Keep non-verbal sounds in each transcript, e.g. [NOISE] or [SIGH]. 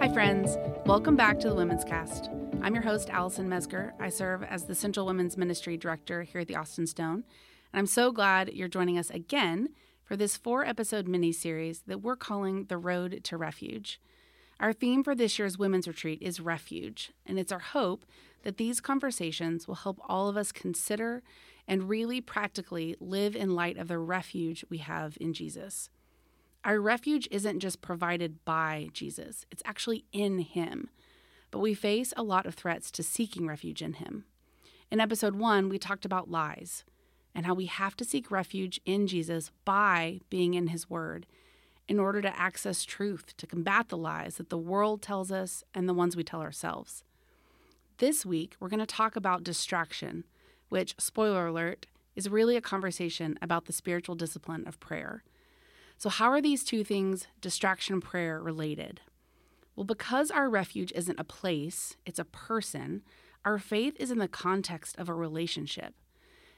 Hi, friends. Welcome back to the Women's Cast. I'm your host, Alison Mezger. I serve as the Central Women's Ministry Director here at the Austin Stone. And I'm so glad you're joining us again for this four episode mini series that we're calling The Road to Refuge. Our theme for this year's Women's Retreat is refuge, and it's our hope that these conversations will help all of us consider and really practically live in light of the refuge we have in Jesus. Our refuge isn't just provided by Jesus, it's actually in Him. But we face a lot of threats to seeking refuge in Him. In episode one, we talked about lies and how we have to seek refuge in Jesus by being in His Word in order to access truth, to combat the lies that the world tells us and the ones we tell ourselves. This week, we're going to talk about distraction, which, spoiler alert, is really a conversation about the spiritual discipline of prayer. So, how are these two things, distraction and prayer, related? Well, because our refuge isn't a place, it's a person, our faith is in the context of a relationship.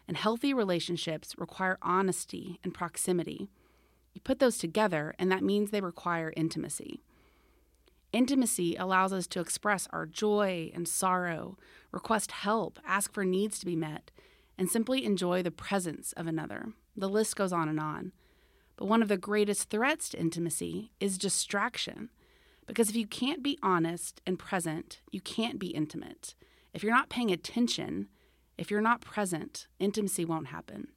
And healthy relationships require honesty and proximity. You put those together, and that means they require intimacy. Intimacy allows us to express our joy and sorrow, request help, ask for needs to be met, and simply enjoy the presence of another. The list goes on and on. But one of the greatest threats to intimacy is distraction. Because if you can't be honest and present, you can't be intimate. If you're not paying attention, if you're not present, intimacy won't happen.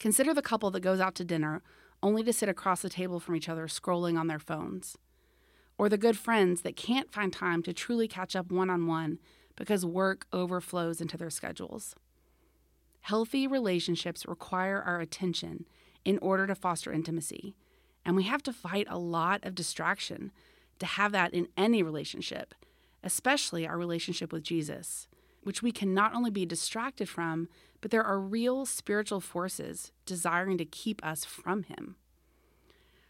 Consider the couple that goes out to dinner only to sit across the table from each other scrolling on their phones. Or the good friends that can't find time to truly catch up one on one because work overflows into their schedules. Healthy relationships require our attention in order to foster intimacy. And we have to fight a lot of distraction to have that in any relationship, especially our relationship with Jesus, which we can not only be distracted from, but there are real spiritual forces desiring to keep us from Him.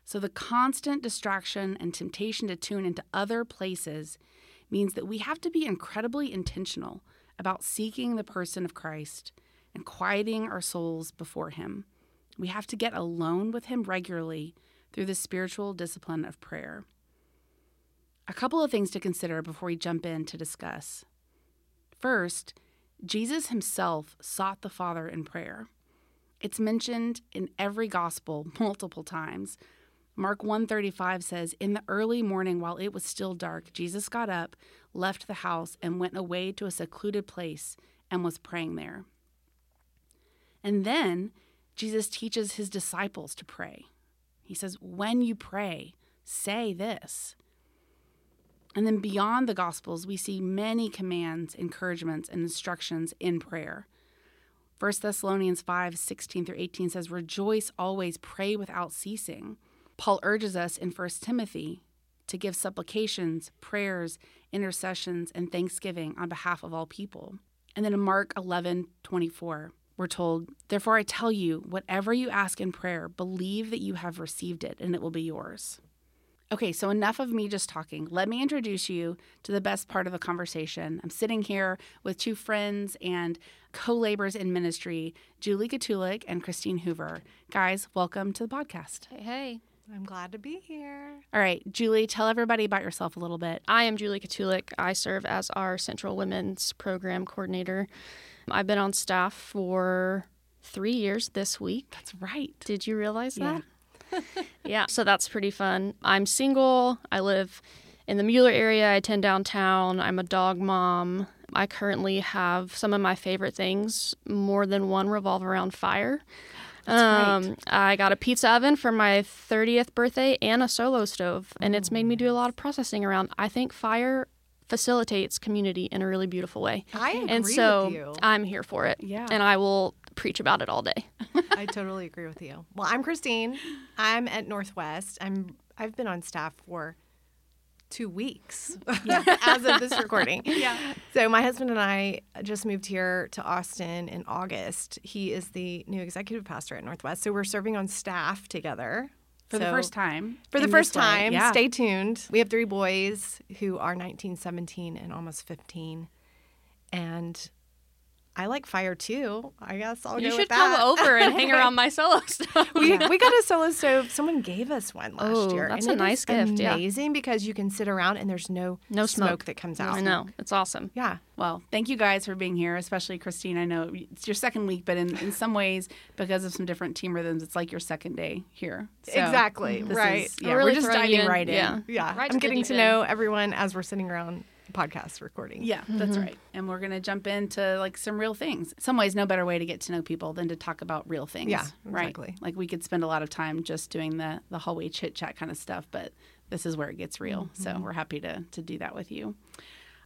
So the constant distraction and temptation to tune into other places means that we have to be incredibly intentional about seeking the person of Christ and quieting our souls before Him. We have to get alone with Him regularly through the spiritual discipline of prayer. A couple of things to consider before we jump in to discuss. First, Jesus himself sought the Father in prayer. It's mentioned in every gospel [LAUGHS] multiple times. Mark 135 says, "In the early morning while it was still dark, Jesus got up, left the house and went away to a secluded place and was praying there." And then Jesus teaches his disciples to pray. He says, When you pray, say this. And then beyond the Gospels, we see many commands, encouragements, and instructions in prayer. 1 Thessalonians 5 16 through 18 says, Rejoice always, pray without ceasing. Paul urges us in 1 Timothy to give supplications, prayers, intercessions, and thanksgiving on behalf of all people. And then in Mark 11 24, we're told, Therefore I tell you, whatever you ask in prayer, believe that you have received it and it will be yours. Okay, so enough of me just talking. Let me introduce you to the best part of the conversation. I'm sitting here with two friends and co laborers in ministry, Julie Kotulek and Christine Hoover. Guys, welcome to the podcast. Hey, hey. I'm glad to be here. All right, Julie, tell everybody about yourself a little bit. I am Julie Kotulek. I serve as our Central Women's Program Coordinator. I've been on staff for three years this week. That's right. Did you realize Yeah. that? [LAUGHS] yeah, so that's pretty fun. I'm single. I live in the Mueller area. I attend downtown. I'm a dog mom. I currently have some of my favorite things, more than one revolve around fire. That's right. Um, I got a pizza oven for my 30th birthday and a solo stove, and it's made me do a lot of processing around. I think fire facilitates community in a really beautiful way. I agree and so with you. I'm here for it. Yeah. And I will preach about it all day. [LAUGHS] I totally agree with you. Well, I'm Christine. I'm at Northwest. I'm I've been on staff for two weeks [LAUGHS] as of this recording. [LAUGHS] Yeah. So my husband and I just moved here to Austin in August. He is the new executive pastor at Northwest. So we're serving on staff together. For the first time. For the first time. Yeah. Stay tuned. We have three boys who are 19, 17, and almost 15. And I like fire too. I guess I'll you go should with that. come over and hang around [LAUGHS] my solo [LAUGHS] stove. we, we got a solo stove. Someone gave us one last Oh, year. that's and a nice is gift, yeah. Amazing because you can sit around and there's no No smoke. that comes out. I know it's awesome. Yeah. Well, thank you guys for being here, especially Christine. I know it's your second week, but in, in some ways, because of some different team rhythms, it's like your second day here. So exactly. right. is- yeah, We're we're, just diving in- right in. yeah. yeah. Right I'm getting to end. know everyone as we're sitting around podcast recording. Yeah, that's right. And we're going to jump into like some real things. In some ways, no better way to get to know people than to talk about real things. Yeah, right. exactly. Like we could spend a lot of time just doing the the hallway chit chat kind of stuff, but this is where it gets real. So we're happy to to do that with you.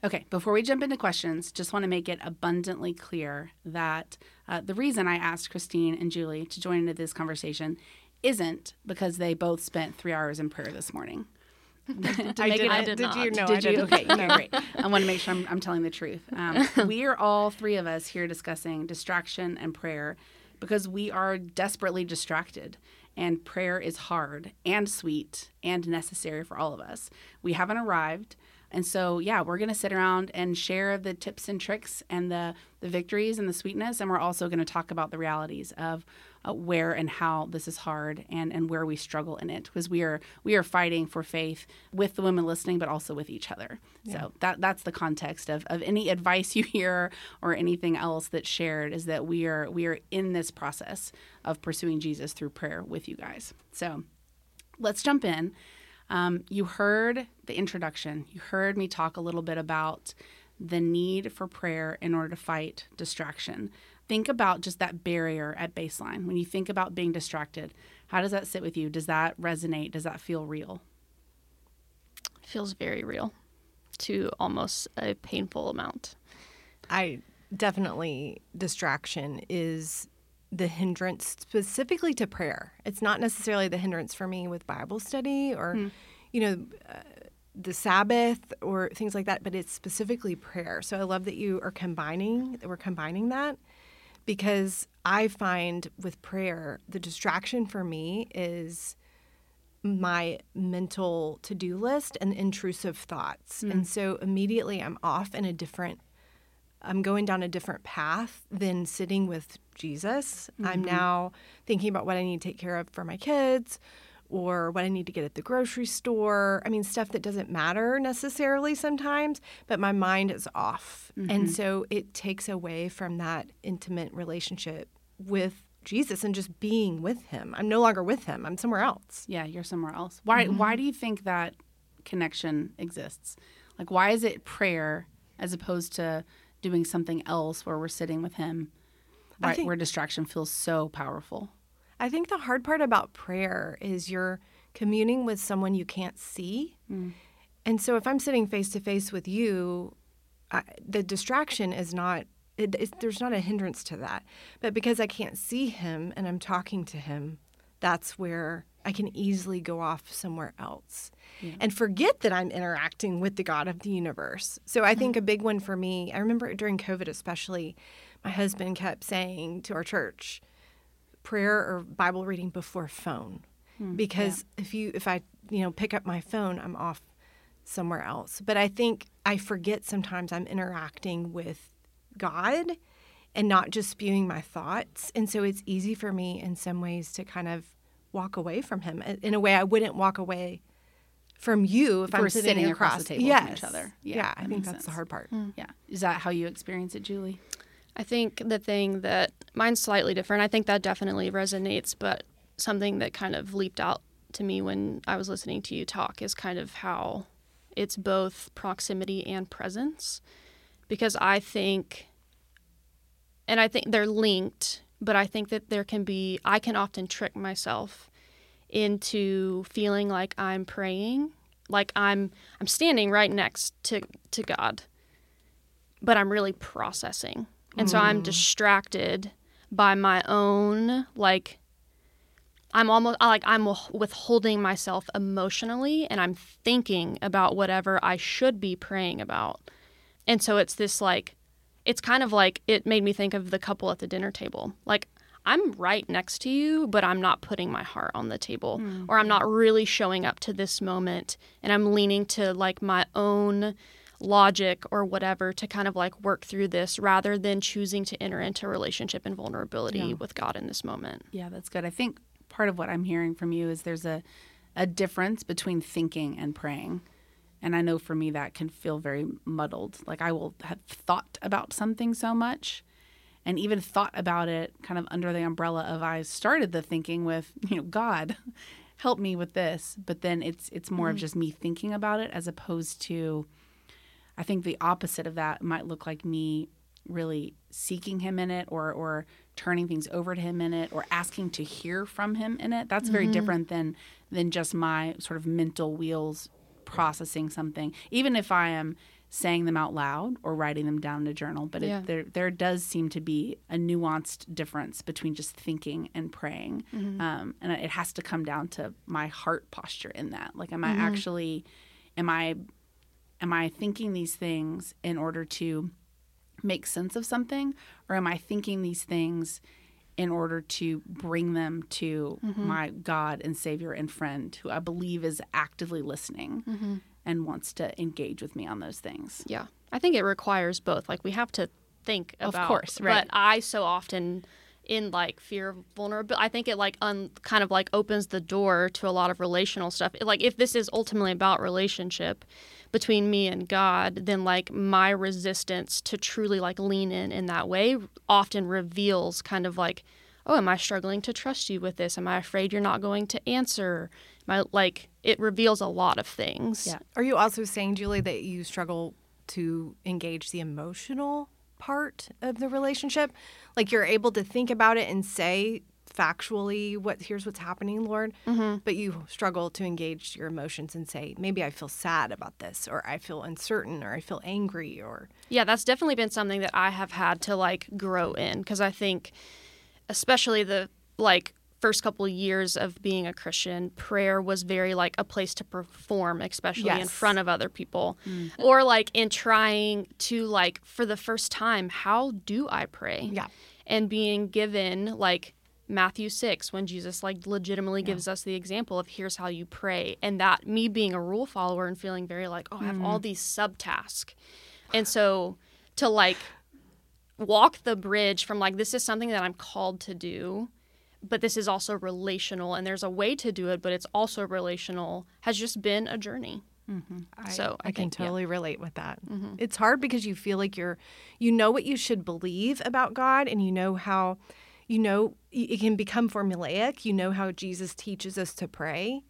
Okay, before we jump into questions, just want to make it abundantly clear that uh, the reason I asked Christine and Julie to join into this conversation isn't because they both spent three hours in prayer this morning. [LAUGHS] I make it- didn't. I did did you? not. No, I Did you? Okay, okay, [LAUGHS] great. I want to make sure I'm, I'm telling the truth. Um, [LAUGHS] we are all three of us here discussing distraction and prayer because we are desperately distracted. And prayer is hard and sweet and necessary for all of us. We haven't arrived. And so, yeah, we're going to sit around and share the tips and tricks and the, the victories and the sweetness. And we're also going to talk about the realities of uh, where and how this is hard and, and where we struggle in it because we are we are fighting for faith with the women listening, but also with each other. So that that's the context of, of any advice you hear or anything else that's shared is that we are we are in this process of pursuing Jesus through prayer with you guys. So let's jump in. Um, you heard the introduction. You heard me talk a little bit about the need for prayer in order to fight distraction. Think about just that barrier at baseline. When you think about being distracted, how does that sit with you? Does that resonate? Does that feel real? feels very real to almost a painful amount. I definitely distraction is the hindrance specifically to prayer. It's not necessarily the hindrance for me with Bible study or, you know, uh, the Sabbath or things like that, but it's specifically prayer. So I love that you are combining that we're combining that because I find with prayer the distraction for me is my mental to-do list and intrusive thoughts. Hmm. And so immediately I'm off in a different I'm going down a different path than sitting with Jesus. I'm mm-hmm. now thinking about what I need to take care of for my kids or what I need to get at the grocery store. I mean, stuff that doesn't matter necessarily sometimes, but my mind is off. And mm-hmm. so it takes away from that intimate relationship with Jesus and just being with him. I'm no longer with him. I'm somewhere else. Yeah, you're somewhere else. Why mm-hmm. why do you think that connection exists? Like why is it prayer as opposed to doing something else where we're sitting with him? Right, think- where distraction feels so powerful. I think the hard part about prayer is you're communing with someone you can't see. Mm. And so if I'm sitting face to face with you, I, the distraction is not, it, there's not a hindrance to that. But because I can't see him and I'm talking to him, that's where I can easily go off somewhere else and forget that I'm interacting with the God of the universe. So I think mm. a big one for me, I remember during COVID especially, my husband kept saying to our church, prayer or Bible reading before phone. Hmm, because if you if I, you know, pick up my phone, I'm off somewhere else. But I think I forget sometimes I'm interacting with God and not just spewing my thoughts. And so it's easy for me in some ways to kind of walk away from him in a way I wouldn't walk away from you if, If I'm we're sitting, sitting across across, the table from yes. each other. Yeah, Yeah, I think makes that's the hard part. Hmm. Yeah. Is that how you experience it, Julie? I think the thing that mine's slightly different. I think that definitely resonates, but something that kind of leaped out to me when I was listening to you talk is kind of how it's both proximity and presence. Because I think, and I think they're linked, but I think that there can be, I can often trick myself into feeling like I'm praying, like I'm I'm standing right next to to God, but I'm really processing. And so I'm mm. distracted by my own like I'm almost like I'm withholding myself emotionally and I'm thinking about whatever I should be praying about. And so it's this like it's kind of like it made me think of the couple at the dinner table. Like I'm right next to you, but I'm not putting my heart on the table mm. or I'm not really showing up to this moment and I'm leaning to like my own logic or whatever to kind of like work through this rather than choosing to enter into relationship and vulnerability Yeah. with God in this moment. Yeah, that's good. I think part of what I'm hearing from you is there's a, a difference between thinking and praying. And I know for me that can feel very muddled. Like I will have thought about something so much and even thought about it kind of under the umbrella of I started the thinking with, you know, God, help me with this. But then it's it's more of mm-hmm. just me thinking about it as opposed to I think the opposite of that might look like me really seeking him in it or or turning things over to him in it or asking to hear from him in it. That's very mm-hmm. different than than just my sort of mental wheels processing something. Even if I am saying them out loud or writing them down in a journal, but Yeah. it, there there does seem to be a nuanced difference between just thinking and praying, mm-hmm. um, and it has to come down to my heart posture in that. Like, am I mm-hmm. actually, am I am I thinking these things in order to make sense of something, or am I thinking these things in order to bring them to mm-hmm. my God and Savior and friend, who I believe is actively listening mm-hmm. and wants to engage with me on those things? Yeah. I think it requires both. Like we have to think about, Of course, right. But I so often in like fear of vulnerability, I think it like un, kind of like opens the door to a lot of relational stuff. Like if this is ultimately about relationship between me and God, then like my resistance to truly like lean in in that way often reveals kind of like, oh, am I struggling to trust you with this? Am I afraid you're not going to answer? my like it reveals a lot of things. Yeah. Are you also saying, Julie, that you struggle to engage the emotional part of the relationship? Like you're able to think about it and say factually what here's what's happening, Lord, mm-hmm. but you struggle to engage your emotions and say, maybe I feel sad about this, or I feel uncertain, or I feel angry, or Yeah, that's definitely been something that I have had to like grow in because I think, especially the like first couple of years of being a Christian, prayer was very like a place to perform, especially in front of other people, mm. or like in trying to like for the first time, how do I pray? Yeah. and being given like Matthew 6 when Jesus like legitimately gives us the example of here's how you pray. And that me being a rule follower and feeling very like oh I have all mm. these subtasks. And so to like walk the bridge from like this is something that I'm called to do but this is also relational and there's a way to do it but it's also relational has just been a journey mm-hmm. I, So, I, I can think, yeah. totally relate with that. Mm-hmm. It's hard because you feel like you're, you know what you should believe about God, and you know how, you know, it can become formulaic. You know how Jesus teaches us to pray,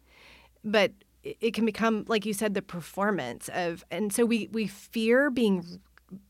but it can become, like you said, the performance of, and so we we fear being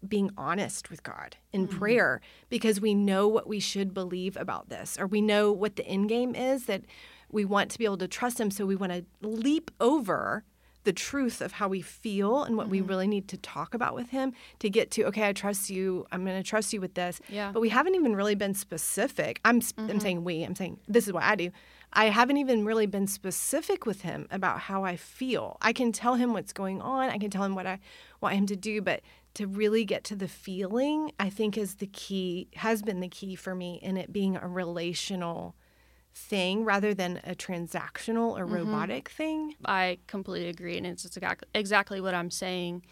being honest with God in hmm. prayer because we know what we should believe about this, or we know what the end game is that we want to be able to trust Him. So we want to leap over the truth of how we feel and what we mm-hmm. really need to talk about with Him to get to, okay, I trust you. I'm going to trust you with this. Yeah. But we haven't even really been specific. I'm, s am mm-hmm. saying we, I'm saying this is what I do. I haven't even really been specific with him about how I feel. I can tell him what's going on. I can tell him what I want him to do, but to really get to the feeling, I think is the key, has been the key for me in it being a relational thing rather than a transactional or mm-hmm. robotic thing. I completely agree, and it's exactly what I'm saying.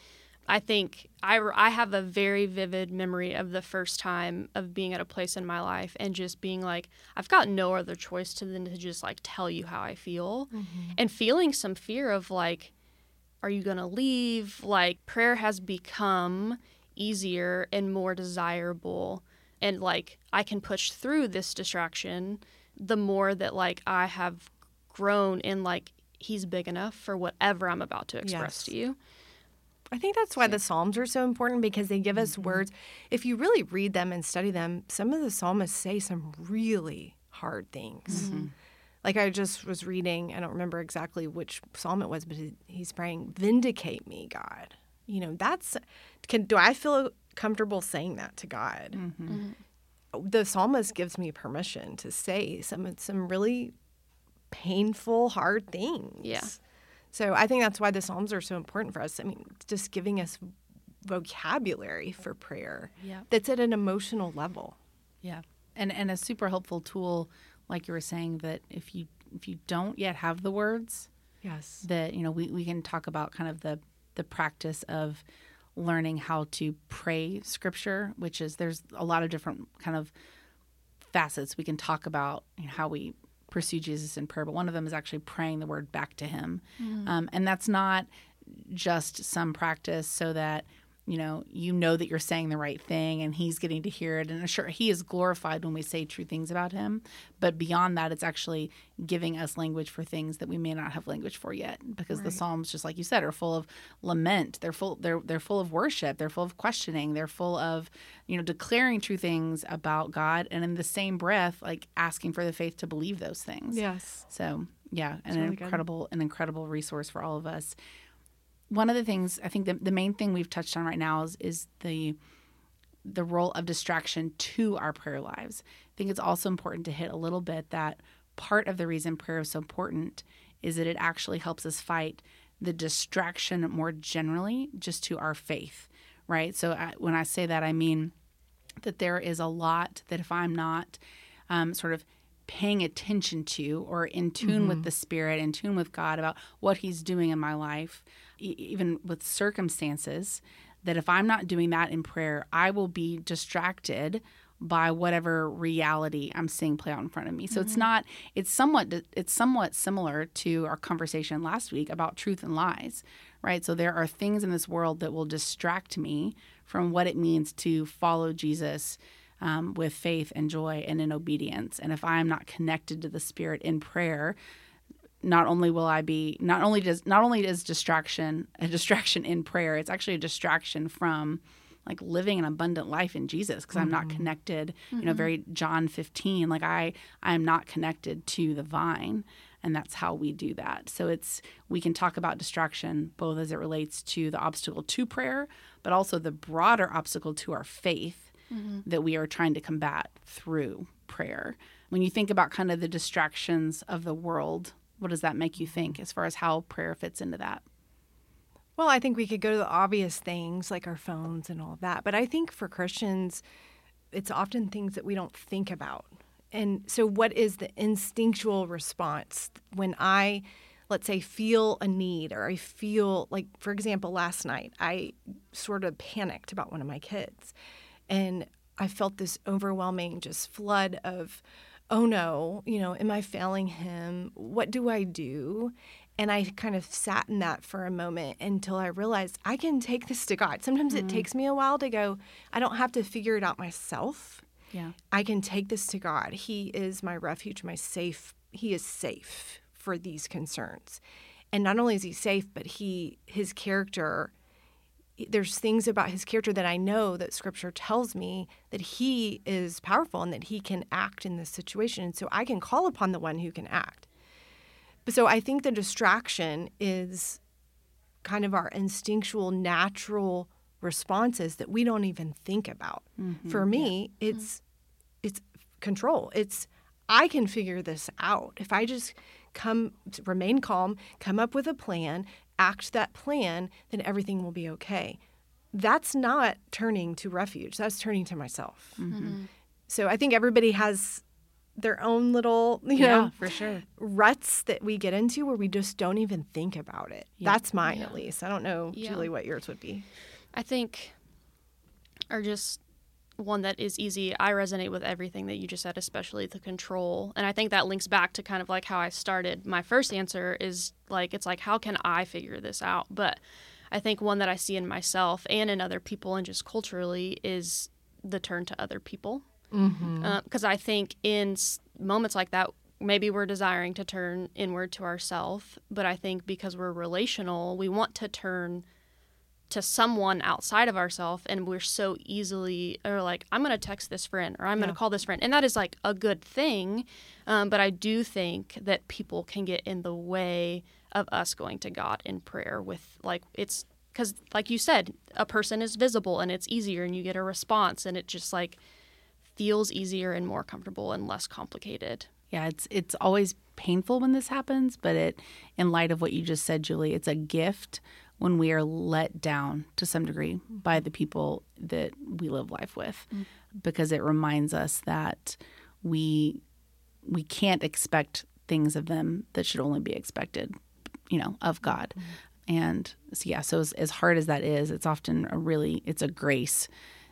I think I, I have a very vivid memory of the first time of being at a place in my life and just being like, I've got no other choice to than to just like tell you how I feel, mm-hmm. and feeling some fear of like, are you gonna leave? Like prayer has become easier and more desirable, and like I can push through this distraction the more that like I have grown in like he's big enough for whatever I'm about to express Yes. to you. I think that's why the Psalms are so important because they give us mm-hmm. words. If you really read them and study them, some of the psalmists say some really hard things. Mm-hmm. Like I just was reading, I don't remember exactly which psalm it was, but he's praying, "Vindicate me, God." You know, that's can do I feel comfortable saying that to God? Mm-hmm. Mm-hmm. The psalmist gives me permission to say some some really painful, hard things. Yeah. So I think that's why the Psalms are so important for us. I mean, just giving us vocabulary for prayer Yeah. that's at an emotional level. Yeah. And and a super helpful tool, like you were saying, that if you if you don't yet have the words, Yes. that you know we, we can talk about kind of the the practice of learning how to pray scripture, which is there's a lot of different kind of facets we can talk about you know, how we pursue Jesus in prayer, but one of them is actually praying the word back to Him, mm-hmm. um, and that's not just some practice so that you know you know that you're saying the right thing and he's getting to hear it. And sure he is glorified when we say true things about him. But beyond that it's actually giving us language for things that we may not have language for yet because right. the psalms just like you said are full of lament. They're full they're they're full of worship. They're full of questioning. They're full of you know declaring true things about God and in the same breath like asking for the faith to believe those things. Yes. So yeah an really incredible good. an incredible resource for all of us one of the things I think the, the main thing we've touched on right now is is the the role of distraction to our prayer lives. I think it's also important to hit a little bit that part of the reason prayer is so important is that it actually helps us fight the distraction more generally just to our faith, right? So I, when I say that, I mean that there is a lot that if I'm not um, sort of paying attention to or in tune mm-hmm. with the Spirit, in tune with God about what He's doing in my life, e- even with circumstances, that if I'm not doing that in prayer, I will be distracted by whatever reality I'm seeing play out in front of me. So mm-hmm. it's not it's somewhat it's somewhat similar to our conversation last week about truth and lies, right? So there are things in this world that will distract me from what it means to follow Jesus um, with faith and joy and in obedience. And if I'm not connected to the Spirit in prayer, not only will I be not only does not only is distraction a distraction in prayer, it's actually a distraction from like living an abundant life in Jesus because mm-hmm. I'm not mm-hmm. connected, mm-hmm. you know, mm-hmm. very John 15, like I I am not connected to the vine and that's how we do that. So it's we can talk about distraction both as it relates to the obstacle to prayer, but also the broader obstacle to our faith mm-hmm. that we are trying to combat through prayer. When you think about kind of the distractions of the world what does that make you think as far as how prayer fits into that? Well, I think we could go to the obvious things like our phones and all of that. But I think for Christians, it's often things that we don't think about. And so, what is the instinctual response when I, let's say, feel a need or I feel like, for example, last night, I sort of panicked about one of my kids. And I felt this overwhelming just flood of oh no, you know, am I failing him? What do I do? And I kind of sat in that for a moment until I realized I can take this to God. Sometimes mm-hmm. it takes me a while to go, I don't have to figure it out myself. Yeah. I can take this to God. He is my refuge, my safe. He is safe for these concerns. And not only is he safe, but he his character there's things about his character that I know that scripture tells me that he is powerful and that he can act in this situation. And so I can call upon the one who can act. But so I think the distraction is kind of our instinctual, natural responses that we don't even think about. Mm-hmm. For me, yeah. it's mm-hmm. it's control. It's I can figure this out. If I just come remain calm, come up with a plan act that plan, then everything will be okay. That's not turning to refuge. That's turning to myself. Mm-hmm. So I think everybody has their own little, you yeah, know, for sure ruts that we get into where we just don't even think about it. Yeah. That's mine yeah. at least. I don't know, Julie, what yours would be. I think, or just one that is easy. I resonate with everything that you just said, especially the control. And I think that links back to kind of like how I started. My first answer is like, it's like, how can I figure this out? But I think one that I see in myself and in other people and just culturally is the turn to other people. Because mm-hmm. uh, I think in moments like that, maybe we're desiring to turn inward to ourselves. But I think because we're relational, we want to turn to someone outside of ourselves and we're so easily or like i'm going to text this friend or i'm yeah. going to call this friend and that is like a good thing um, but i do think that people can get in the way of us going to god in prayer with like it's because like you said a person is visible and it's easier and you get a response and it just like feels easier and more comfortable and less complicated yeah it's it's always painful when this happens but it in light of what you just said julie it's a gift when we are let down to some degree by the people that we live life with mm. because it reminds us that we we can't expect things of them that should only be expected you know of god mm. And so, yeah, so as, as hard as that is, it's often a really, it's a grace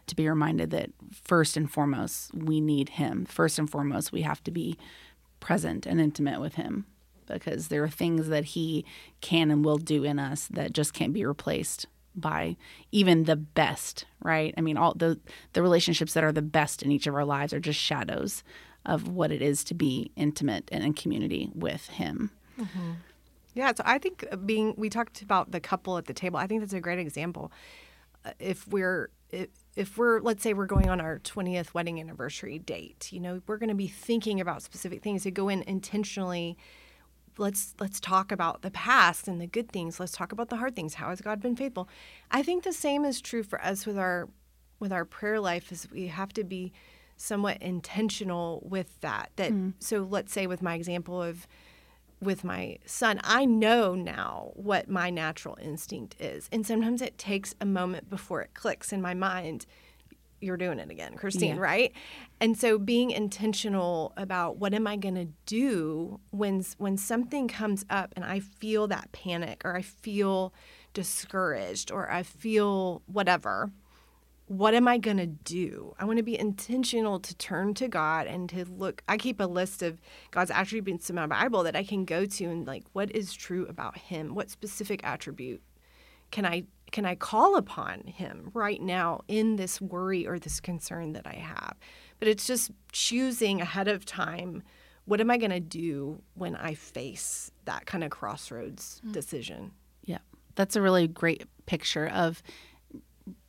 to be reminded that first and foremost, we need Him. First and foremost, we have to be present and intimate with Him because there are things that He can and will do in us that just can't be replaced by even the best, right? I mean, all the the relationships that are the best in each of our lives are just shadows of what it is to be intimate and in community with Him. Mm-hmm. Yeah, so I think being we talked about the couple at the table. I think that's a great example. Uh, if we're if, if we're let's say we're going on our 20th wedding anniversary date, you know, we're going to be thinking about specific things to go in intentionally let's let's talk about the past and the good things. Let's talk about the hard things. How has god been faithful? I think the same is true for us with our with our prayer life is we have to be somewhat intentional with that that mm. so let's say with my example of with my son i know now what my natural instinct is. And sometimes it takes a moment before it clicks in my mind you're doing it again, Christine, yeah. right? And so being intentional about what am I going to do when when something comes up and I feel that panic or I feel discouraged or I feel whatever, what am I going to do? I want to be intentional to turn to God and to look. I keep a list of God's attributes in my Bible that I can go to and like, what is true about Him? What specific attribute can I can I call upon him right now in this worry or this concern that I have? But it's just choosing ahead of time what am I going to do when I face that kind of crossroads mm. decision? Yeah. That's a really great picture of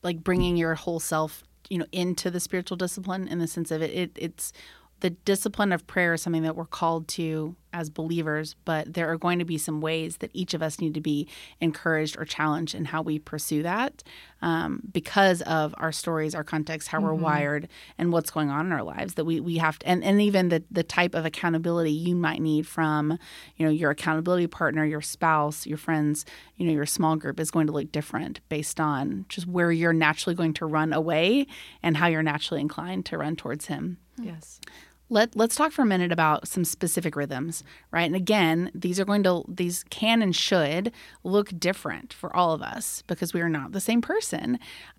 like bringing your whole self, you know, into the spiritual discipline in the sense of it, it it's the discipline of prayer is something that we're called to as believers, but there are going to be some ways that each of us need to be encouraged or challenged in how we pursue that um, because of our stories, our context, how mm-hmm. we're wired, and what's going on in our lives. That we, we have to, and, and even the, the type of accountability you might need from, you know, your accountability partner, your spouse, your friends, you know, your small group is going to look different based on just where you're naturally going to run away and how you're naturally inclined to run towards Him. Yes let let's talk for a minute about some specific rhythms, right? And again, these are going to these can and should look different for all of us because we are not the same person.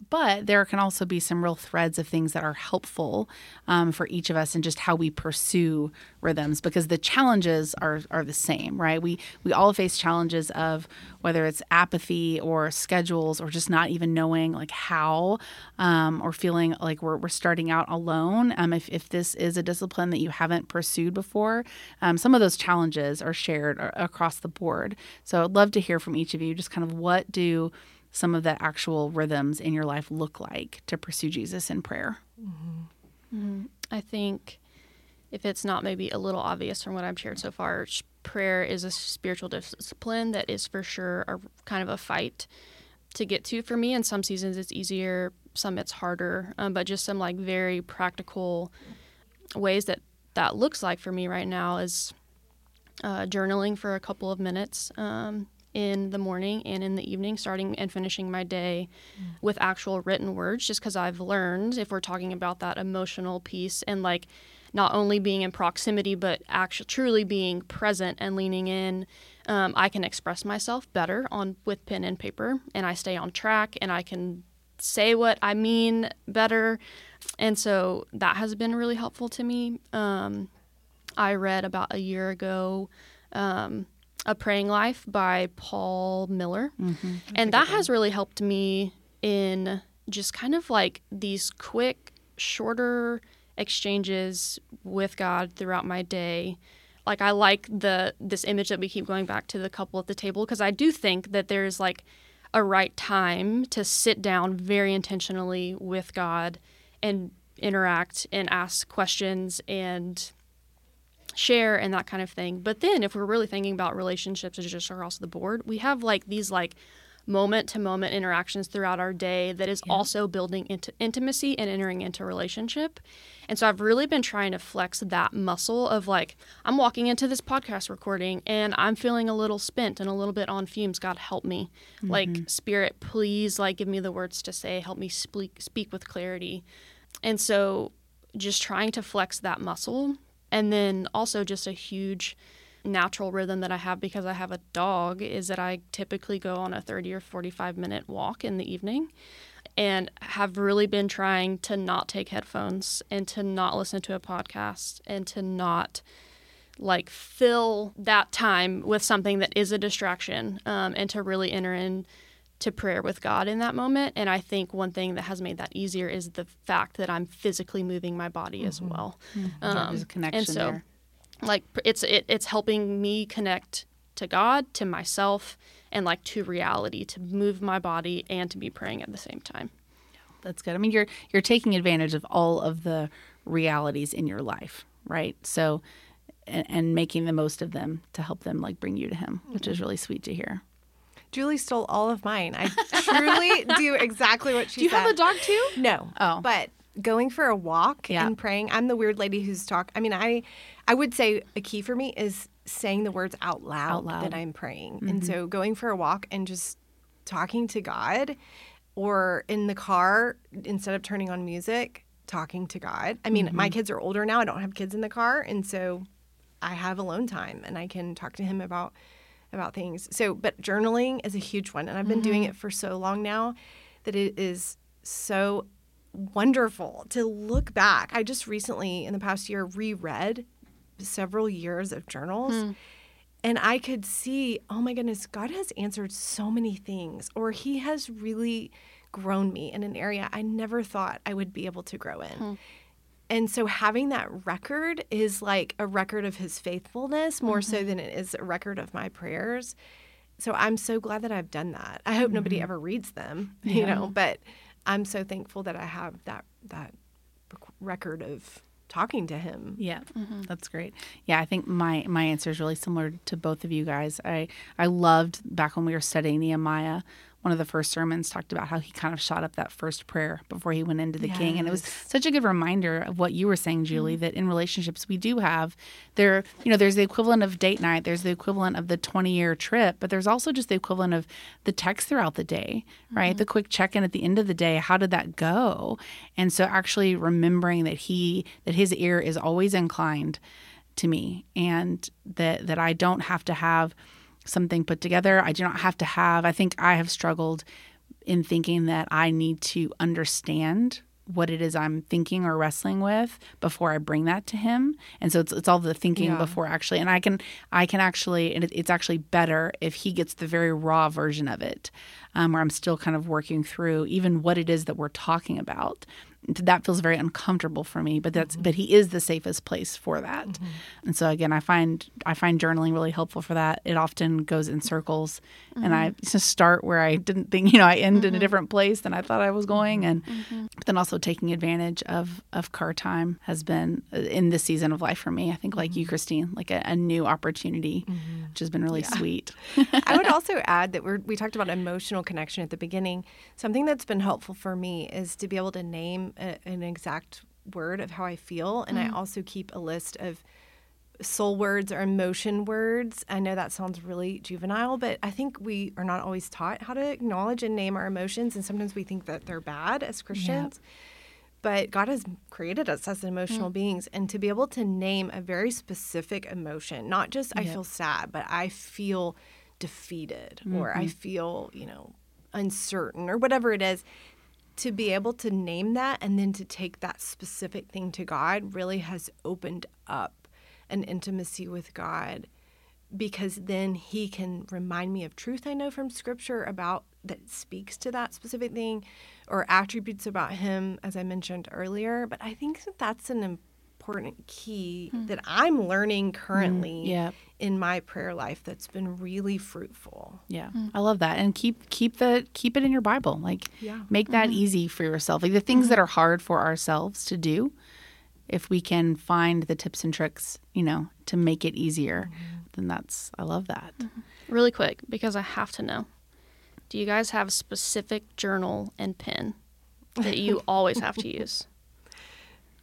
But there can also be some real threads of things that are helpful um, for each of us and just how we pursue rhythms because the challenges are are the same, right? We we all face challenges of whether it's apathy or schedules or just not even knowing like how um, or feeling like we're, we're starting out alone. Um, if, if this is a discipline that you haven't pursued before, um, some of those challenges are shared across the board. So I'd love to hear from each of you just kind of what do some of the actual rhythms in your life look like to pursue Jesus in prayer? Mm-hmm. Mm-hmm. I think if it's not maybe a little obvious from what I've shared so far, prayer is a spiritual discipline that is for sure a kind of a fight to get to for me. In some seasons it's easier, some it's harder, um, but just some like very practical ways that that looks like for me right now is uh, journaling for a couple of minutes. Um, in the morning and in the evening, starting and finishing my day mm. with actual written words, just because I've learned if we're talking about that emotional piece and like not only being in proximity, but actually truly being present and leaning in, um, I can express myself better on with pen and paper, and I stay on track, and I can say what I mean better, and so that has been really helpful to me. Um, I read about a year ago. Um, a Praying Life by Paul Miller. Mm-hmm. And that has really helped me in just kind of like these quick, shorter exchanges with God throughout my day. Like I like the this image that we keep going back to the couple at the table because I do think that there's like a right time to sit down very intentionally with God and interact and ask questions and share and that kind of thing. But then if we're really thinking about relationships just across the board, we have like these like moment to moment interactions throughout our day that is yeah. also building into intimacy and entering into relationship. And so I've really been trying to flex that muscle of like, I'm walking into this podcast recording and I'm feeling a little spent and a little bit on fumes. God help me. Mm-hmm. Like, Spirit, please, like, give me the words to say. Help me speak, speak with clarity. And so just trying to flex that muscle. And then also just a huge natural rhythm that I have because I have a dog is that I typically go on a 30 or 45 minute walk in the evening and have really been trying to not take headphones and to not listen to a podcast and to not like fill that time with something that is a distraction um, and to really enter in to prayer with God in that moment. And I think one thing that has made that easier is the fact that I'm physically moving my body as mm-hmm. well. Mm-hmm. Um, There's a connection and so, there. like it's it, it's helping me connect to God, to myself, and like to reality, to move my body and to be praying at the same time. That's good. I mean, you're you're taking advantage of all of the realities in your life, right? So, and, and making the most of them to help them like bring you to Him, which is mm-hmm. really sweet to hear. Julie stole all of mine. I truly [LAUGHS] do exactly what she does. Do you said. have a dog too? No. Oh. But going for a walk Yeah. and praying, I'm the weird lady who's talk. I mean, I, I would say a key for me is saying the words out loud, Out loud. that I'm praying. And mm-hmm. so going for a walk and just talking to God, or in the car instead of turning on music, talking to God. I mean, my mm-hmm. kids are older now. I don't have kids in the car, and so I have alone time and I can talk to him about about things. So, but journaling is a huge one, and I've been doing mm-hmm. it for so long now that it is so wonderful to look back. I just recently, in the past year, reread several years of journals. Hmm. And I could see, oh my goodness, God has answered so many things, or He has really grown me in an area I never thought I would be able to grow in. Hmm. And so having that record is like a record of his faithfulness more so mm-hmm. than it is a record of my prayers. So I'm so glad that I've done that. I hope nobody mm-hmm. ever reads them, [LAUGHS] you know, but I'm so thankful that I have that that record of talking to him. Yeah, mm-hmm. that's great. Yeah, I think my my answer is really similar to both of you guys. I I loved back when we were studying Nehemiah. One of the first sermons talked about how he kind of shot up that first prayer before he went into the king, and it was such a good reminder of what you were saying, Julie. Mm-hmm. That in relationships we do have there, you know, there's the equivalent of date night, there's the equivalent of the 20 year trip, but there's also just the equivalent of the text throughout the day, right? Mm-hmm. The quick check in at the end of the day. How did that go? And so actually remembering that he that his ear is always inclined to me and that that I don't have to have something put together. I do not have to have I think I have struggled in thinking that I need to understand what it is I'm thinking or wrestling with before I bring that to him. And so it's, it's all the thinking Yeah. before actually, and I can, I can actually, and it, it's actually better if he gets the very raw version of it, um, where I'm still kind of working through even what it is that we're talking about. That feels very uncomfortable for me, but that's, mm-hmm. but he is the safest place for that. Mm-hmm. And so again, I find, I find journaling really helpful for that. It often goes in circles and I mm-hmm. just start where I didn't think, you know, I end in a different place than I thought I was going. And but then also taking advantage of of car time has been uh, in this season of life for me. I think like you, Christine, like a, a new opportunity, which has been really sweet. I would [LAUGHS] also add that we're, we talked about emotional connection at the beginning. Something that's been helpful for me is to be able to name a, an exact word of how I feel. And I mm. also keep a list of soul words or emotion words. I know that sounds really juvenile, but I think we are not always taught how to acknowledge and name our emotions. And sometimes we think that they're bad as Christians. But God has created us as emotional mm. beings, and to be able to name a very specific emotion, not just I feel sad, but I feel defeated or I mm-hmm. feel, you know, uncertain or whatever it is, to be able to name that and then to take that specific thing to God really has opened up an intimacy with God because then he can remind me of truth I know from scripture about that speaks to that specific thing or attributes about him as I mentioned earlier. But I think that that's an important key mm. that I'm learning currently mm, yeah. in my prayer life that's been really fruitful. Yeah, mm. I love that, and keep keep the keep it in your Bible. Like, Yeah. make that mm-hmm. easy for yourself. Like the things that mm-hmm. are hard for ourselves to do, if we can find the tips and tricks, you know, to make it easier, mm-hmm. then that's I love that. Really quick, because I have to know. Do you guys have a specific journal and pen that you [LAUGHS] always have to use?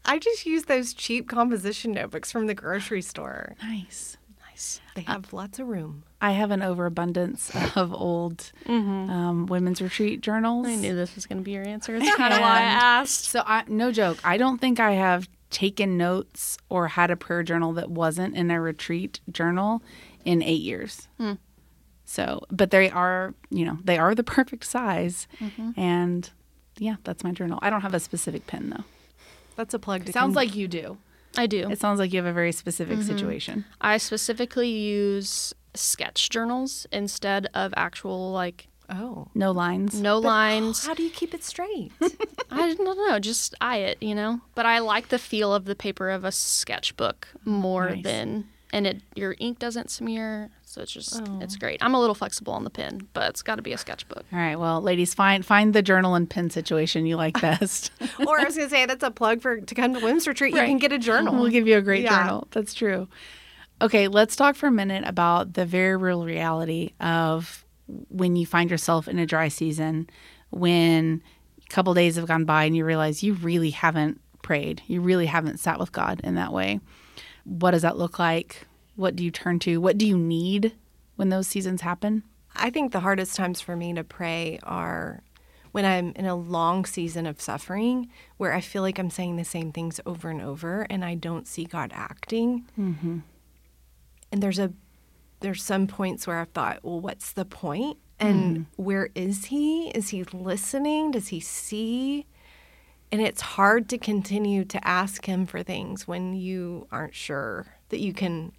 I just use those cheap composition notebooks from the grocery store. Nice. Nice. They have lots of room. I have an overabundance [LAUGHS] of old um, women's retreat journals. I knew this was going to be your answer. It's [LAUGHS] kind of why I asked. So I no joke. I don't think I have taken notes or had a prayer journal that wasn't in a retreat journal in eight years. Hmm. So, but they are, you know, they are the [LAUGHS] perfect size. Mm-hmm. And yeah, that's my journal. I don't have a specific pen though. That's a plug to Sounds con- like you do. I do. It sounds like you have a very specific Mm-hmm. situation. I specifically use sketch journals instead of actual like Oh. No lines. no lines. How do you keep it straight? [LAUGHS] I don't know, just eye it, you know. But I like the feel of the paper of a sketchbook more Nice. than and it your ink doesn't smear, so it's just Oh. it's great. I'm a little flexible on the pen, but it's got to be a sketchbook. All right. Well, ladies, find find the journal and pen situation you like best. [LAUGHS] or I was going to say that's a plug for to come to women's retreat. You can get a journal. We'll give you a great Yeah. journal. That's true. Okay, let's talk for a minute about the very real reality of when you find yourself in a dry season, when a couple days have gone by and you realize you really haven't prayed, you really haven't sat with God in that way. What does that look like? What do you turn to? What do you need when those seasons happen? I think the hardest times for me to pray are when I'm in a long season of suffering where I feel like I'm saying the same things over and over and I don't see God acting. Mm-hmm. And there's a there's some points where I've thought, well, what's the point? And where is he? Is he listening? Does he see? And it's hard to continue to ask him for things when you aren't sure that you can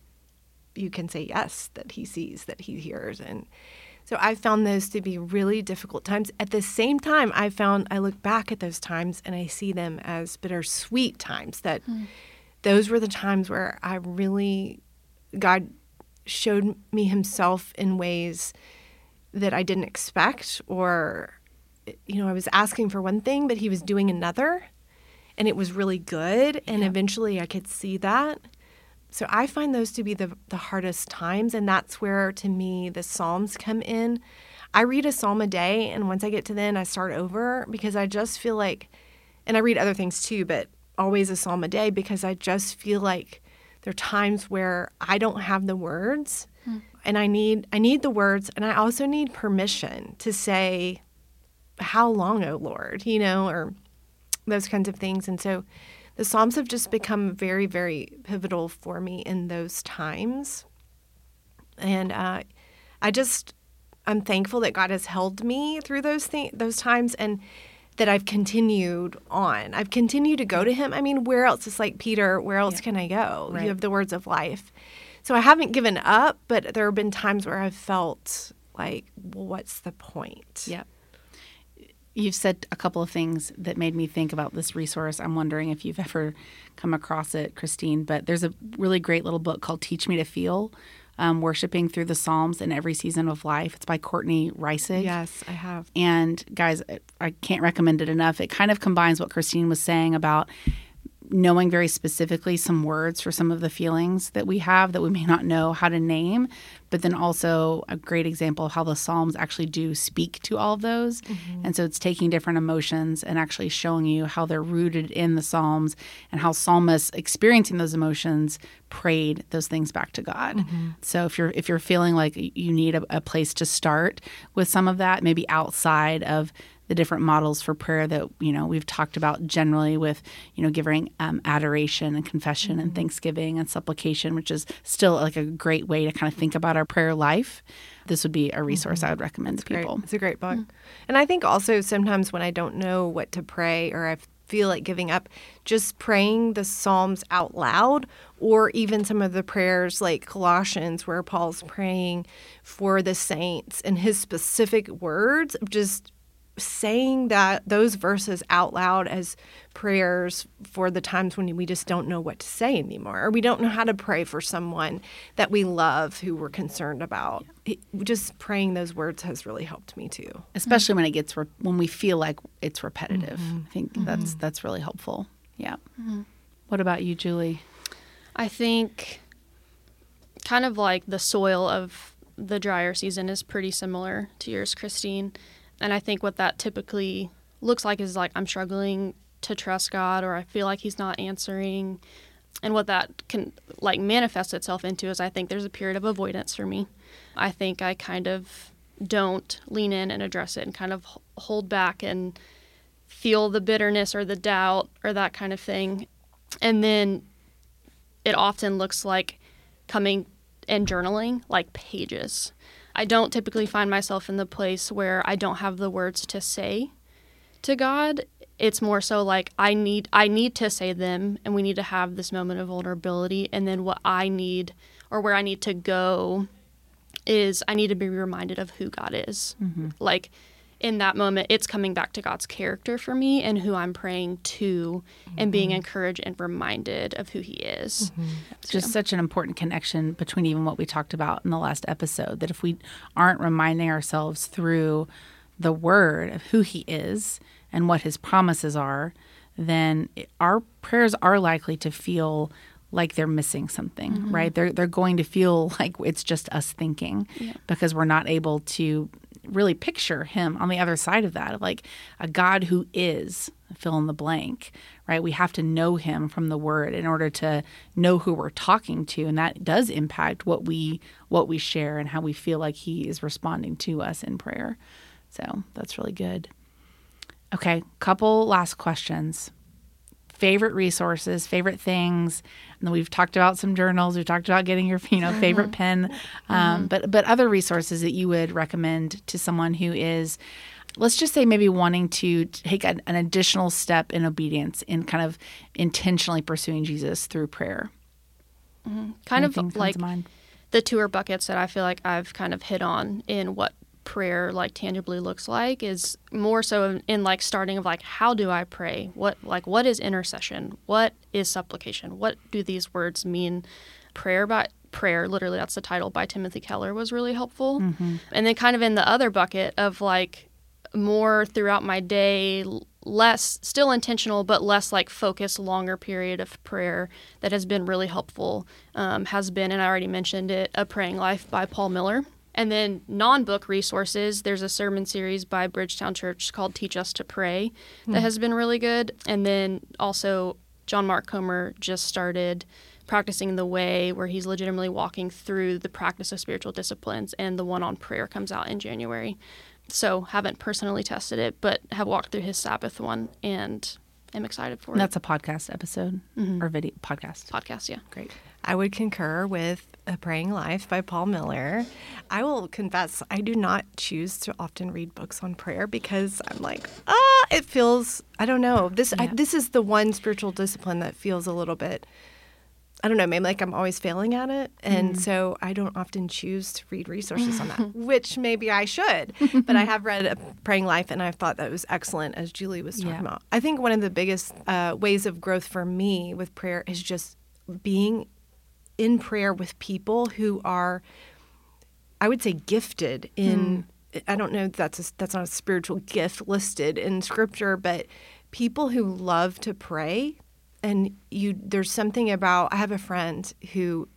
you can say yes that he sees that he hears. And so i found those to be really difficult times. At the same time i found i look back at those times and i see them as bittersweet times that hmm. those were the times where i really god showed me himself in ways that i didn't expect or you know i was asking for one thing but he was doing another and it was really good and eventually i could see that so I find those to be the, the hardest times. And that's where, to me, the Psalms come in. I read a psalm a day, and once I get to then, I start over because I just feel like, and I read other things too, but always a psalm a day because I just feel like there are times where I don't have the words hmm. and I need I need the words and I also need permission to say how long, oh Lord, you know, or those kinds of things. And so the Psalms have just become very, very pivotal for me in those times. And uh, I just, I'm thankful that God has held me through those th- those times and that I've continued on. I've continued to go to Him. I mean, where else? It's like Peter, where else can I go? Right. You have the words of life. So I haven't given up, but there have been times where I've felt like, well, what's the point? Yep. You've said a couple of things that made me think about this resource. I'm wondering if you've ever come across it, Christine, but there's a really great little book called Teach Me to Feel um, Worshiping Through the Psalms in Every Season of Life. It's by Courtney Reissig. Yes, I have. And guys, I can't recommend it enough. It kind of combines what Christine was saying about knowing very specifically some words for some of the feelings that we have that we may not know how to name, but then also a great example of how the Psalms actually do speak to all of those. Mm-hmm. And so it's taking different emotions and actually showing you how they're rooted in the Psalms and how psalmists experiencing those emotions prayed those things back to God. Mm-hmm. So if you're if you're feeling like you need a, a place to start with some of that, maybe outside of the different models for prayer that you know we've talked about generally with you know giving um, adoration and confession and mm-hmm. thanksgiving and supplication which is still like a great way to kind of think about our prayer life. This would be a mm-hmm. resource i would recommend to Great. people. It's a great book. Mm. And I think also sometimes when I don't know what to pray or I feel like giving up, just praying the Psalms out loud or even some of the prayers like Colossians where Paul's praying for the saints and his specific words just saying that those verses out loud as prayers for the times when we just don't know what to say anymore or we don't know how to pray for someone that we love who we're concerned about. It- just praying those words has really helped me too. Especially when it gets re- when we feel like it's repetitive. Mm-hmm. I think that's mm-hmm. that's really helpful. Yeah. Mm-hmm. What about you julie? I think kind of like the soil of the drier season is pretty similar to yours, Christine. And I think what that typically looks like is like I'm struggling to trust God or I feel like he's not answering. And what that can like manifest itself into is I think there's a period of avoidance for me. I think I kind of don't lean in and address it and kind of hold back and feel the bitterness or the doubt or that kind of thing. And then it often looks like coming and journaling like pages. I don't typically find myself in the place where I don't have the words to say to God. It's more so like I need I need to say them and we need to have this moment of vulnerability and then what I need or where I need to go is I need to be reminded of who God is. Mm-hmm. Like in that moment, it's coming back to God's character for me and who I'm praying to mm-hmm. and being mm-hmm. encouraged and reminded of who He is. Mm-hmm. It's just such an important connection between even what we talked about in the last episode that if we aren't reminding ourselves through the word of who He is and what His promises are, then our prayers are likely to feel like they're missing something, mm-hmm. right? They're they're going to feel [LAUGHS] like it's just us thinking yeah. because we're not able to really picture him on the other side of that like a God who is fill in the blank, right? We have to know him from the word in order to know who we're talking to and that does impact what we what we share and how we feel like he is responding to us in prayer. So, that's really good. Okay, couple last questions favorite resources, favorite things. And we've talked about some journals. We've talked about getting your, [LAUGHS] you know, favorite [LAUGHS] pen, um, mm-hmm. but but other resources that you would recommend to someone who is, let's just say, maybe wanting to take an, an additional step in obedience in kind of intentionally pursuing Jesus through prayer. Mm-hmm. Kind Anything of like the tour buckets that I feel like I've kind of hit on in what prayer like tangibly looks like is more so in like starting of like how do I pray? What like what is intercession? What is supplication? What do these words mean? Prayer by prayer, literally that's the title by Timothy Keller was really helpful. Mm-hmm. And then kind of in the other bucket of like more throughout my day less still intentional but less like focused longer period of prayer that has been really helpful um, has been and i already mentioned it a praying life by paul miller and then non book resources, there's a sermon series by Bridgetown Church called Teach Us to Pray that mm. has been really good. And then also, John Mark Comer just started practicing the way where he's legitimately walking through the practice of spiritual disciplines and the one on prayer comes out in January. So haven't personally tested it, but have walked through his Sabbath one and am excited for it. That's a podcast episode mm-hmm. or video podcast. Podcast, yeah. Great. I would concur with A Praying Life by Paul Miller. I will confess, I do not choose to often read books on prayer because I'm like, ah, it feels, I don't know. This yeah. I, this is the one spiritual discipline that feels a little bit, I don't know, maybe like I'm always failing at it. And mm. so I don't often choose to read resources on that, [LAUGHS] which maybe I should. [LAUGHS] but I have read A Praying Life and I thought that was excellent, as Julie was talking yeah. about. I think one of the biggest uh, ways of growth for me with prayer is just being in prayer with people who are, I would say, gifted in. Mm. I don't know. That's a, that's not a spiritual gift listed in Scripture, but people who love to pray, and you there's something about. I have a friend who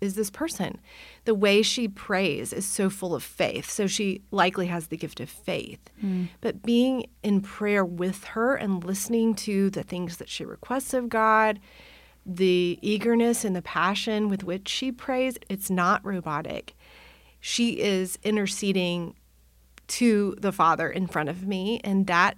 is this person. The way she prays is so full of faith. So she likely has the gift of faith. Mm. But being in prayer with her and listening to the things that she requests of God the eagerness and the passion with which she prays, it's not robotic. She is interceding to the Father in front of me, and that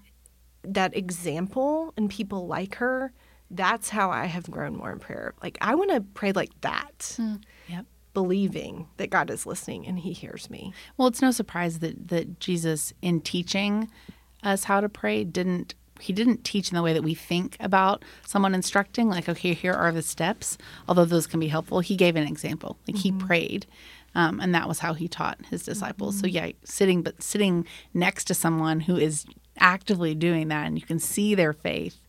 that example and people like her, that's how I have grown more in prayer. Like I want to pray like that. Mm. Yep. Believing that God is listening and he hears me. Well, it's no surprise that that Jesus in teaching us how to pray didn't he didn't teach in the way that we think about someone instructing like okay here are the steps although those can be helpful he gave an example like mm-hmm. he prayed um, and that was how he taught his disciples mm-hmm. so yeah sitting but sitting next to someone who is actively doing that and you can see their faith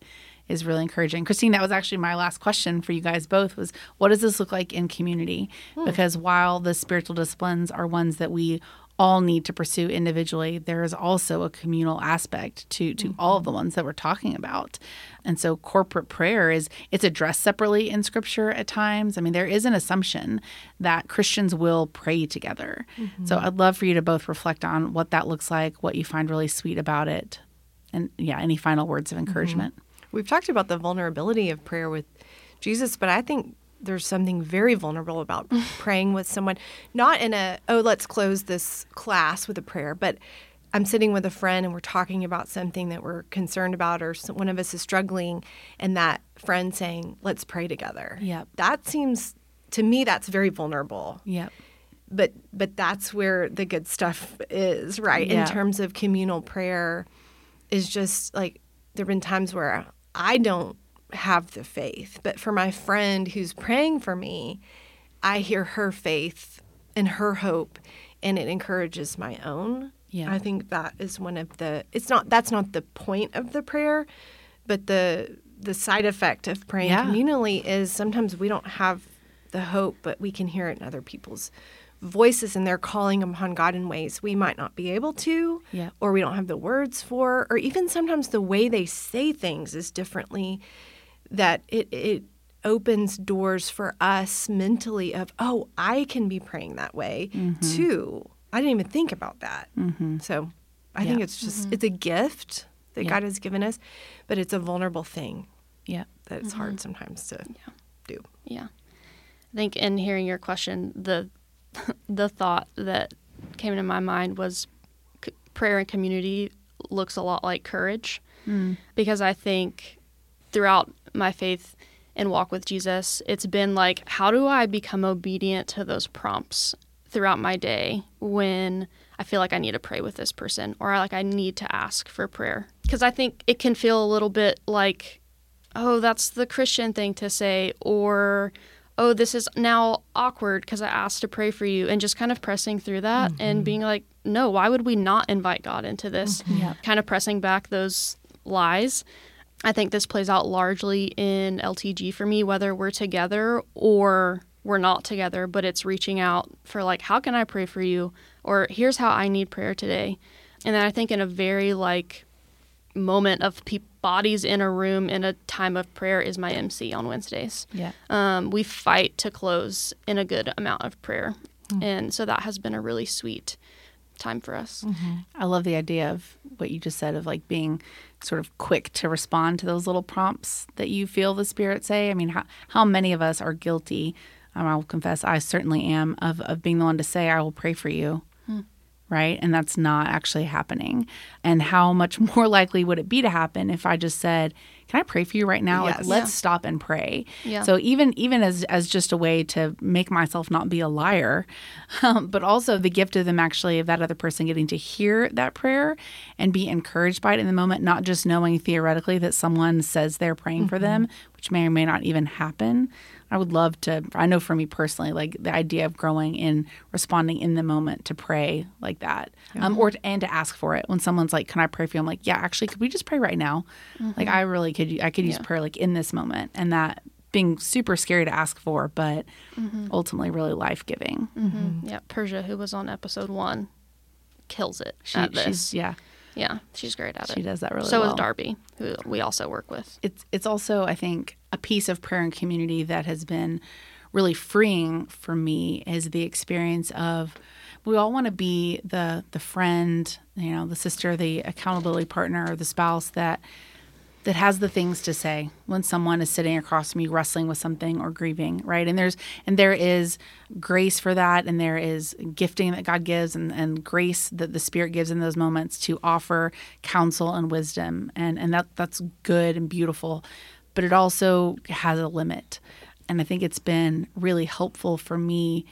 is really encouraging. Christine, that was actually my last question for you guys both was what does this look like in community? Hmm. Because while the spiritual disciplines are ones that we all need to pursue individually, there is also a communal aspect to to mm-hmm. all of the ones that we're talking about. And so corporate prayer is it's addressed separately in scripture at times. I mean, there is an assumption that Christians will pray together. Mm-hmm. So I'd love for you to both reflect on what that looks like, what you find really sweet about it. And yeah, any final words of mm-hmm. encouragement. Mm-hmm. We've talked about the vulnerability of prayer with Jesus, but I think there's something very vulnerable about [LAUGHS] praying with someone, not in a, oh, let's close this class with a prayer, but I'm sitting with a friend and we're talking about something that we're concerned about, or some, one of us is struggling, and that friend saying, "Let's pray together." Yeah. That seems to me that's very vulnerable. Yeah. But but that's where the good stuff is, right? Yeah. In terms of communal prayer, is just like there've been times where I don't have the faith, but for my friend who's praying for me, I hear her faith and her hope, and it encourages my own. Yeah. I think that is one of the. It's not that's not the point of the prayer, but the the side effect of praying Yeah. communally is sometimes we don't have the hope, but we can hear it in other people's voices, and they're calling upon God in ways we might not be able to, Yeah. or we don't have the words for, or even sometimes the way they say things is differently. That it it opens doors for us mentally of oh I can be praying that way mm-hmm. too. I didn't even think about that. Mm-hmm. So I think it's just mm-hmm. it's a gift that Yeah. God has given us, but it's a vulnerable thing Yeah. that it's hard sometimes to do. Yeah. I think in hearing your question, the [LAUGHS] the thought that came into my mind was c- prayer and community looks a lot like courage mm. because I think throughout my faith and walk with Jesus, it's been like how do I become obedient to those prompts throughout my day when I feel like I need to pray with this person or like I need to ask for prayer because I think it can feel a little bit like oh, that's the Christian thing to say, or oh, this is now awkward because I asked to pray for you, and just kind of pressing through that and mm-hmm. being like, no, why would we not invite God into this? Mm-hmm. Yeah. Kind of pressing back those lies. I think this plays out largely in LTG for me, whether we're together or we're not together, but it's reaching out for like, how can I pray for you? Or here's how I need prayer today. And then I think in a very like moment of pe- bodies in a room in a time of prayer is my MC on Wednesdays. Yeah. Um, we fight to close in a good amount of prayer. And so that has been a really sweet time for us. I love the idea of what you just said of like being sort of quick to respond to those little prompts that you feel the spirit say. I mean, how how many of us are guilty? Um, I'll confess, I certainly am of of being the one to say, "I will pray for you." Right, and that's not actually happening. And how much [LAUGHS] more likely would it be to happen if I just said, "Can I pray for you right now? Like, let's Yeah. stop and pray." Yeah. So even even as as just a way to make myself not be a liar, [LAUGHS] um, but also the gift of them actually of that other person getting to hear that prayer and be encouraged by it in the moment, not just knowing theoretically that someone says they're praying for them, which may or may not even happen. I would love to. I know for me personally, like the idea of growing in responding in the moment to pray like that, um, or and to ask for it when someone's like, "Can I pray for you?" I'm like, "Yeah, actually, could we just pray right now?" Like I really could. I could use Yeah. prayer like in this moment, and that being super scary to ask for, but ultimately really life giving. Mm-hmm. Yeah, Persia, who was on episode one, kills it She, at this. she's yeah, yeah, she's great at it. she does that really so well. So is Darby, who we also work with. it's it's also I think a piece of prayer and community that has been really freeing for me is the experience of we all want to be the the friend, you know, the sister, the accountability partner, or the spouse that that has the things to say when someone is sitting across you wrestling with something or grieving right? And there's and there is grace for that and there is gifting that god gives and, and grace that the spirit gives in those moments to offer counsel and wisdom. And and that that's good and beautiful but it also has a limit. And i think it's been really helpful for me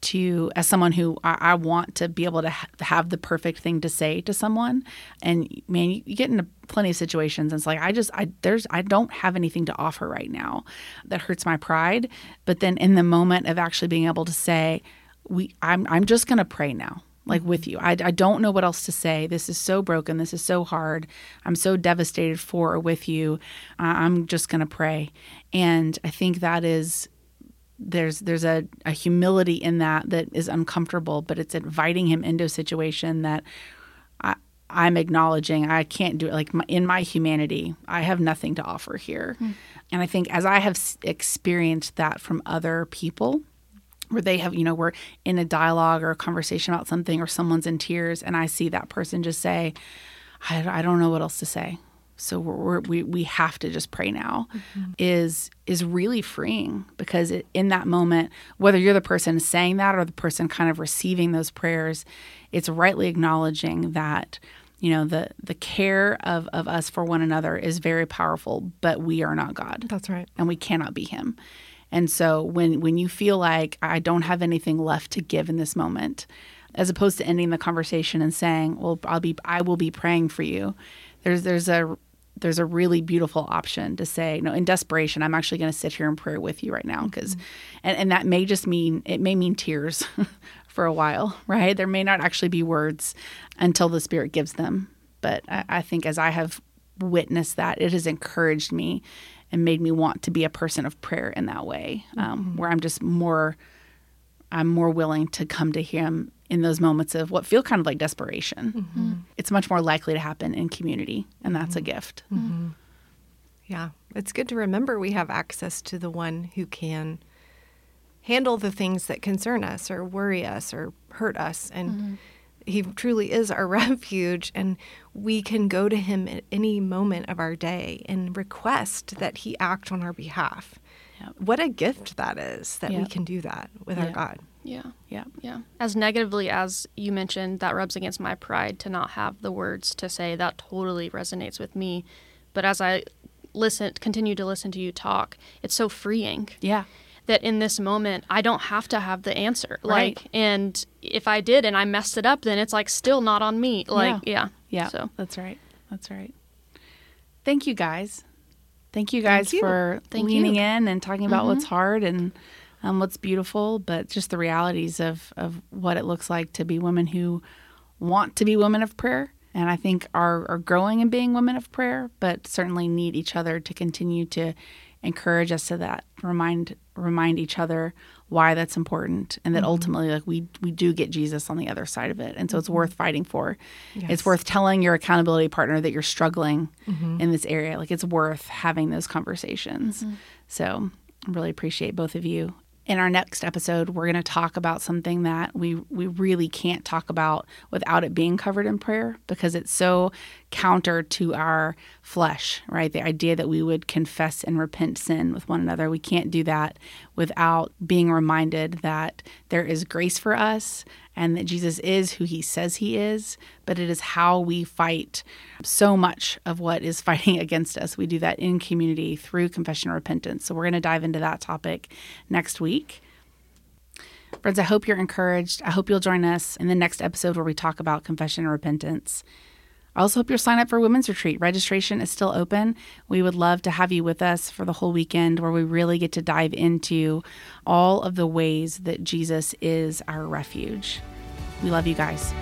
to as someone who I, I want to be able to ha- have the perfect thing to say to someone. And man you, you get into plenty of situations and it's like i just i there's i don't have anything to offer right now that hurts my pride. But then in the moment of actually being able to say we i'm, I'm just going to pray now like with you. I, I don't know what else to say. This is so broken. This is so hard. I'm so devastated for or with you. I'm just going to pray. And i think that is there's there's a, a humility in that that is uncomfortable, but it's inviting him into a situation that I, I'm acknowledging I can't do it. Like my, in my humanity, I have nothing to offer here, hmm. and I think as I have experienced that from other people, where they have you know we're in a dialogue or a conversation about something, or someone's in tears, and I see that person just say, I, I don't know what else to say. So we're, we we have to just pray now mm-hmm. is is really freeing because it, in that moment whether you're the person saying that or the person kind of receiving those prayers it's rightly acknowledging that you know the the care of of us for one another is very powerful but we are not god. That's right. And we cannot be him. And so when when you feel like i don't have anything left to give in this moment as opposed to ending the conversation and saying well i'll be i will be praying for you there's there's a there's a really beautiful option to say, no, in desperation, I'm actually going to sit here and pray with you right now. Because, mm-hmm. and, and that may just mean, it may mean tears [LAUGHS] for a while, right? There may not actually be words until the Spirit gives them. But I, I think as I have witnessed that, it has encouraged me and made me want to be a person of prayer in that way, um, mm-hmm. where I'm just more, I'm more willing to come to Him in those moments of what feel kind of like desperation. Mm-hmm. It's much more likely to happen in community, and that's mm-hmm. a gift. Mm-hmm. Yeah, it's good to remember we have access to the one who can handle the things that concern us or worry us or hurt us. And mm-hmm. he truly is our [LAUGHS] refuge, and we can go to him at any moment of our day and request that he act on our behalf. Yep. What a gift that is that yep. we can do that with yep. our God. Yeah. Yeah. Yeah. As negatively as you mentioned, that rubs against my pride to not have the words to say. That totally resonates with me. But as I listen, continue to listen to you talk, it's so freeing. Yeah. That in this moment, I don't have to have the answer. Right. Like, and if I did and I messed it up, then it's like still not on me. Like, yeah. Yeah. yeah. So that's right. That's right. Thank you guys. Thank you guys Thank you. for Thank leaning you. in and talking about mm-hmm. what's hard and um, what's beautiful, but just the realities of, of what it looks like to be women who want to be women of prayer. And I think are, are growing in being women of prayer, but certainly need each other to continue to encourage us to that, remind remind each other why that's important, and that mm-hmm. ultimately, like we we do get Jesus on the other side of it, and so mm-hmm. it's worth fighting for. Yes. It's worth telling your accountability partner that you're struggling mm-hmm. in this area. Like it's worth having those conversations. Mm-hmm. So I really appreciate both of you in our next episode, we're going to talk about something that we we really can't talk about without it being covered in prayer because it's so counter to our flesh, right? The idea that we would confess and repent sin with one another. We can't do that without being reminded that there is grace for us and that Jesus is who he says he is, but it is how we fight so much of what is [LAUGHS] fighting against us. We do that in community through confession and repentance. So we're going to dive into that topic next week. Friends, I hope you're encouraged. I hope you'll join us in the next episode where we talk about confession and repentance. I also hope you'll sign up for Women's Retreat. Registration is still open. We would love to have you with us for the whole weekend where we really get to dive into all of the ways that Jesus is our refuge. We love you guys.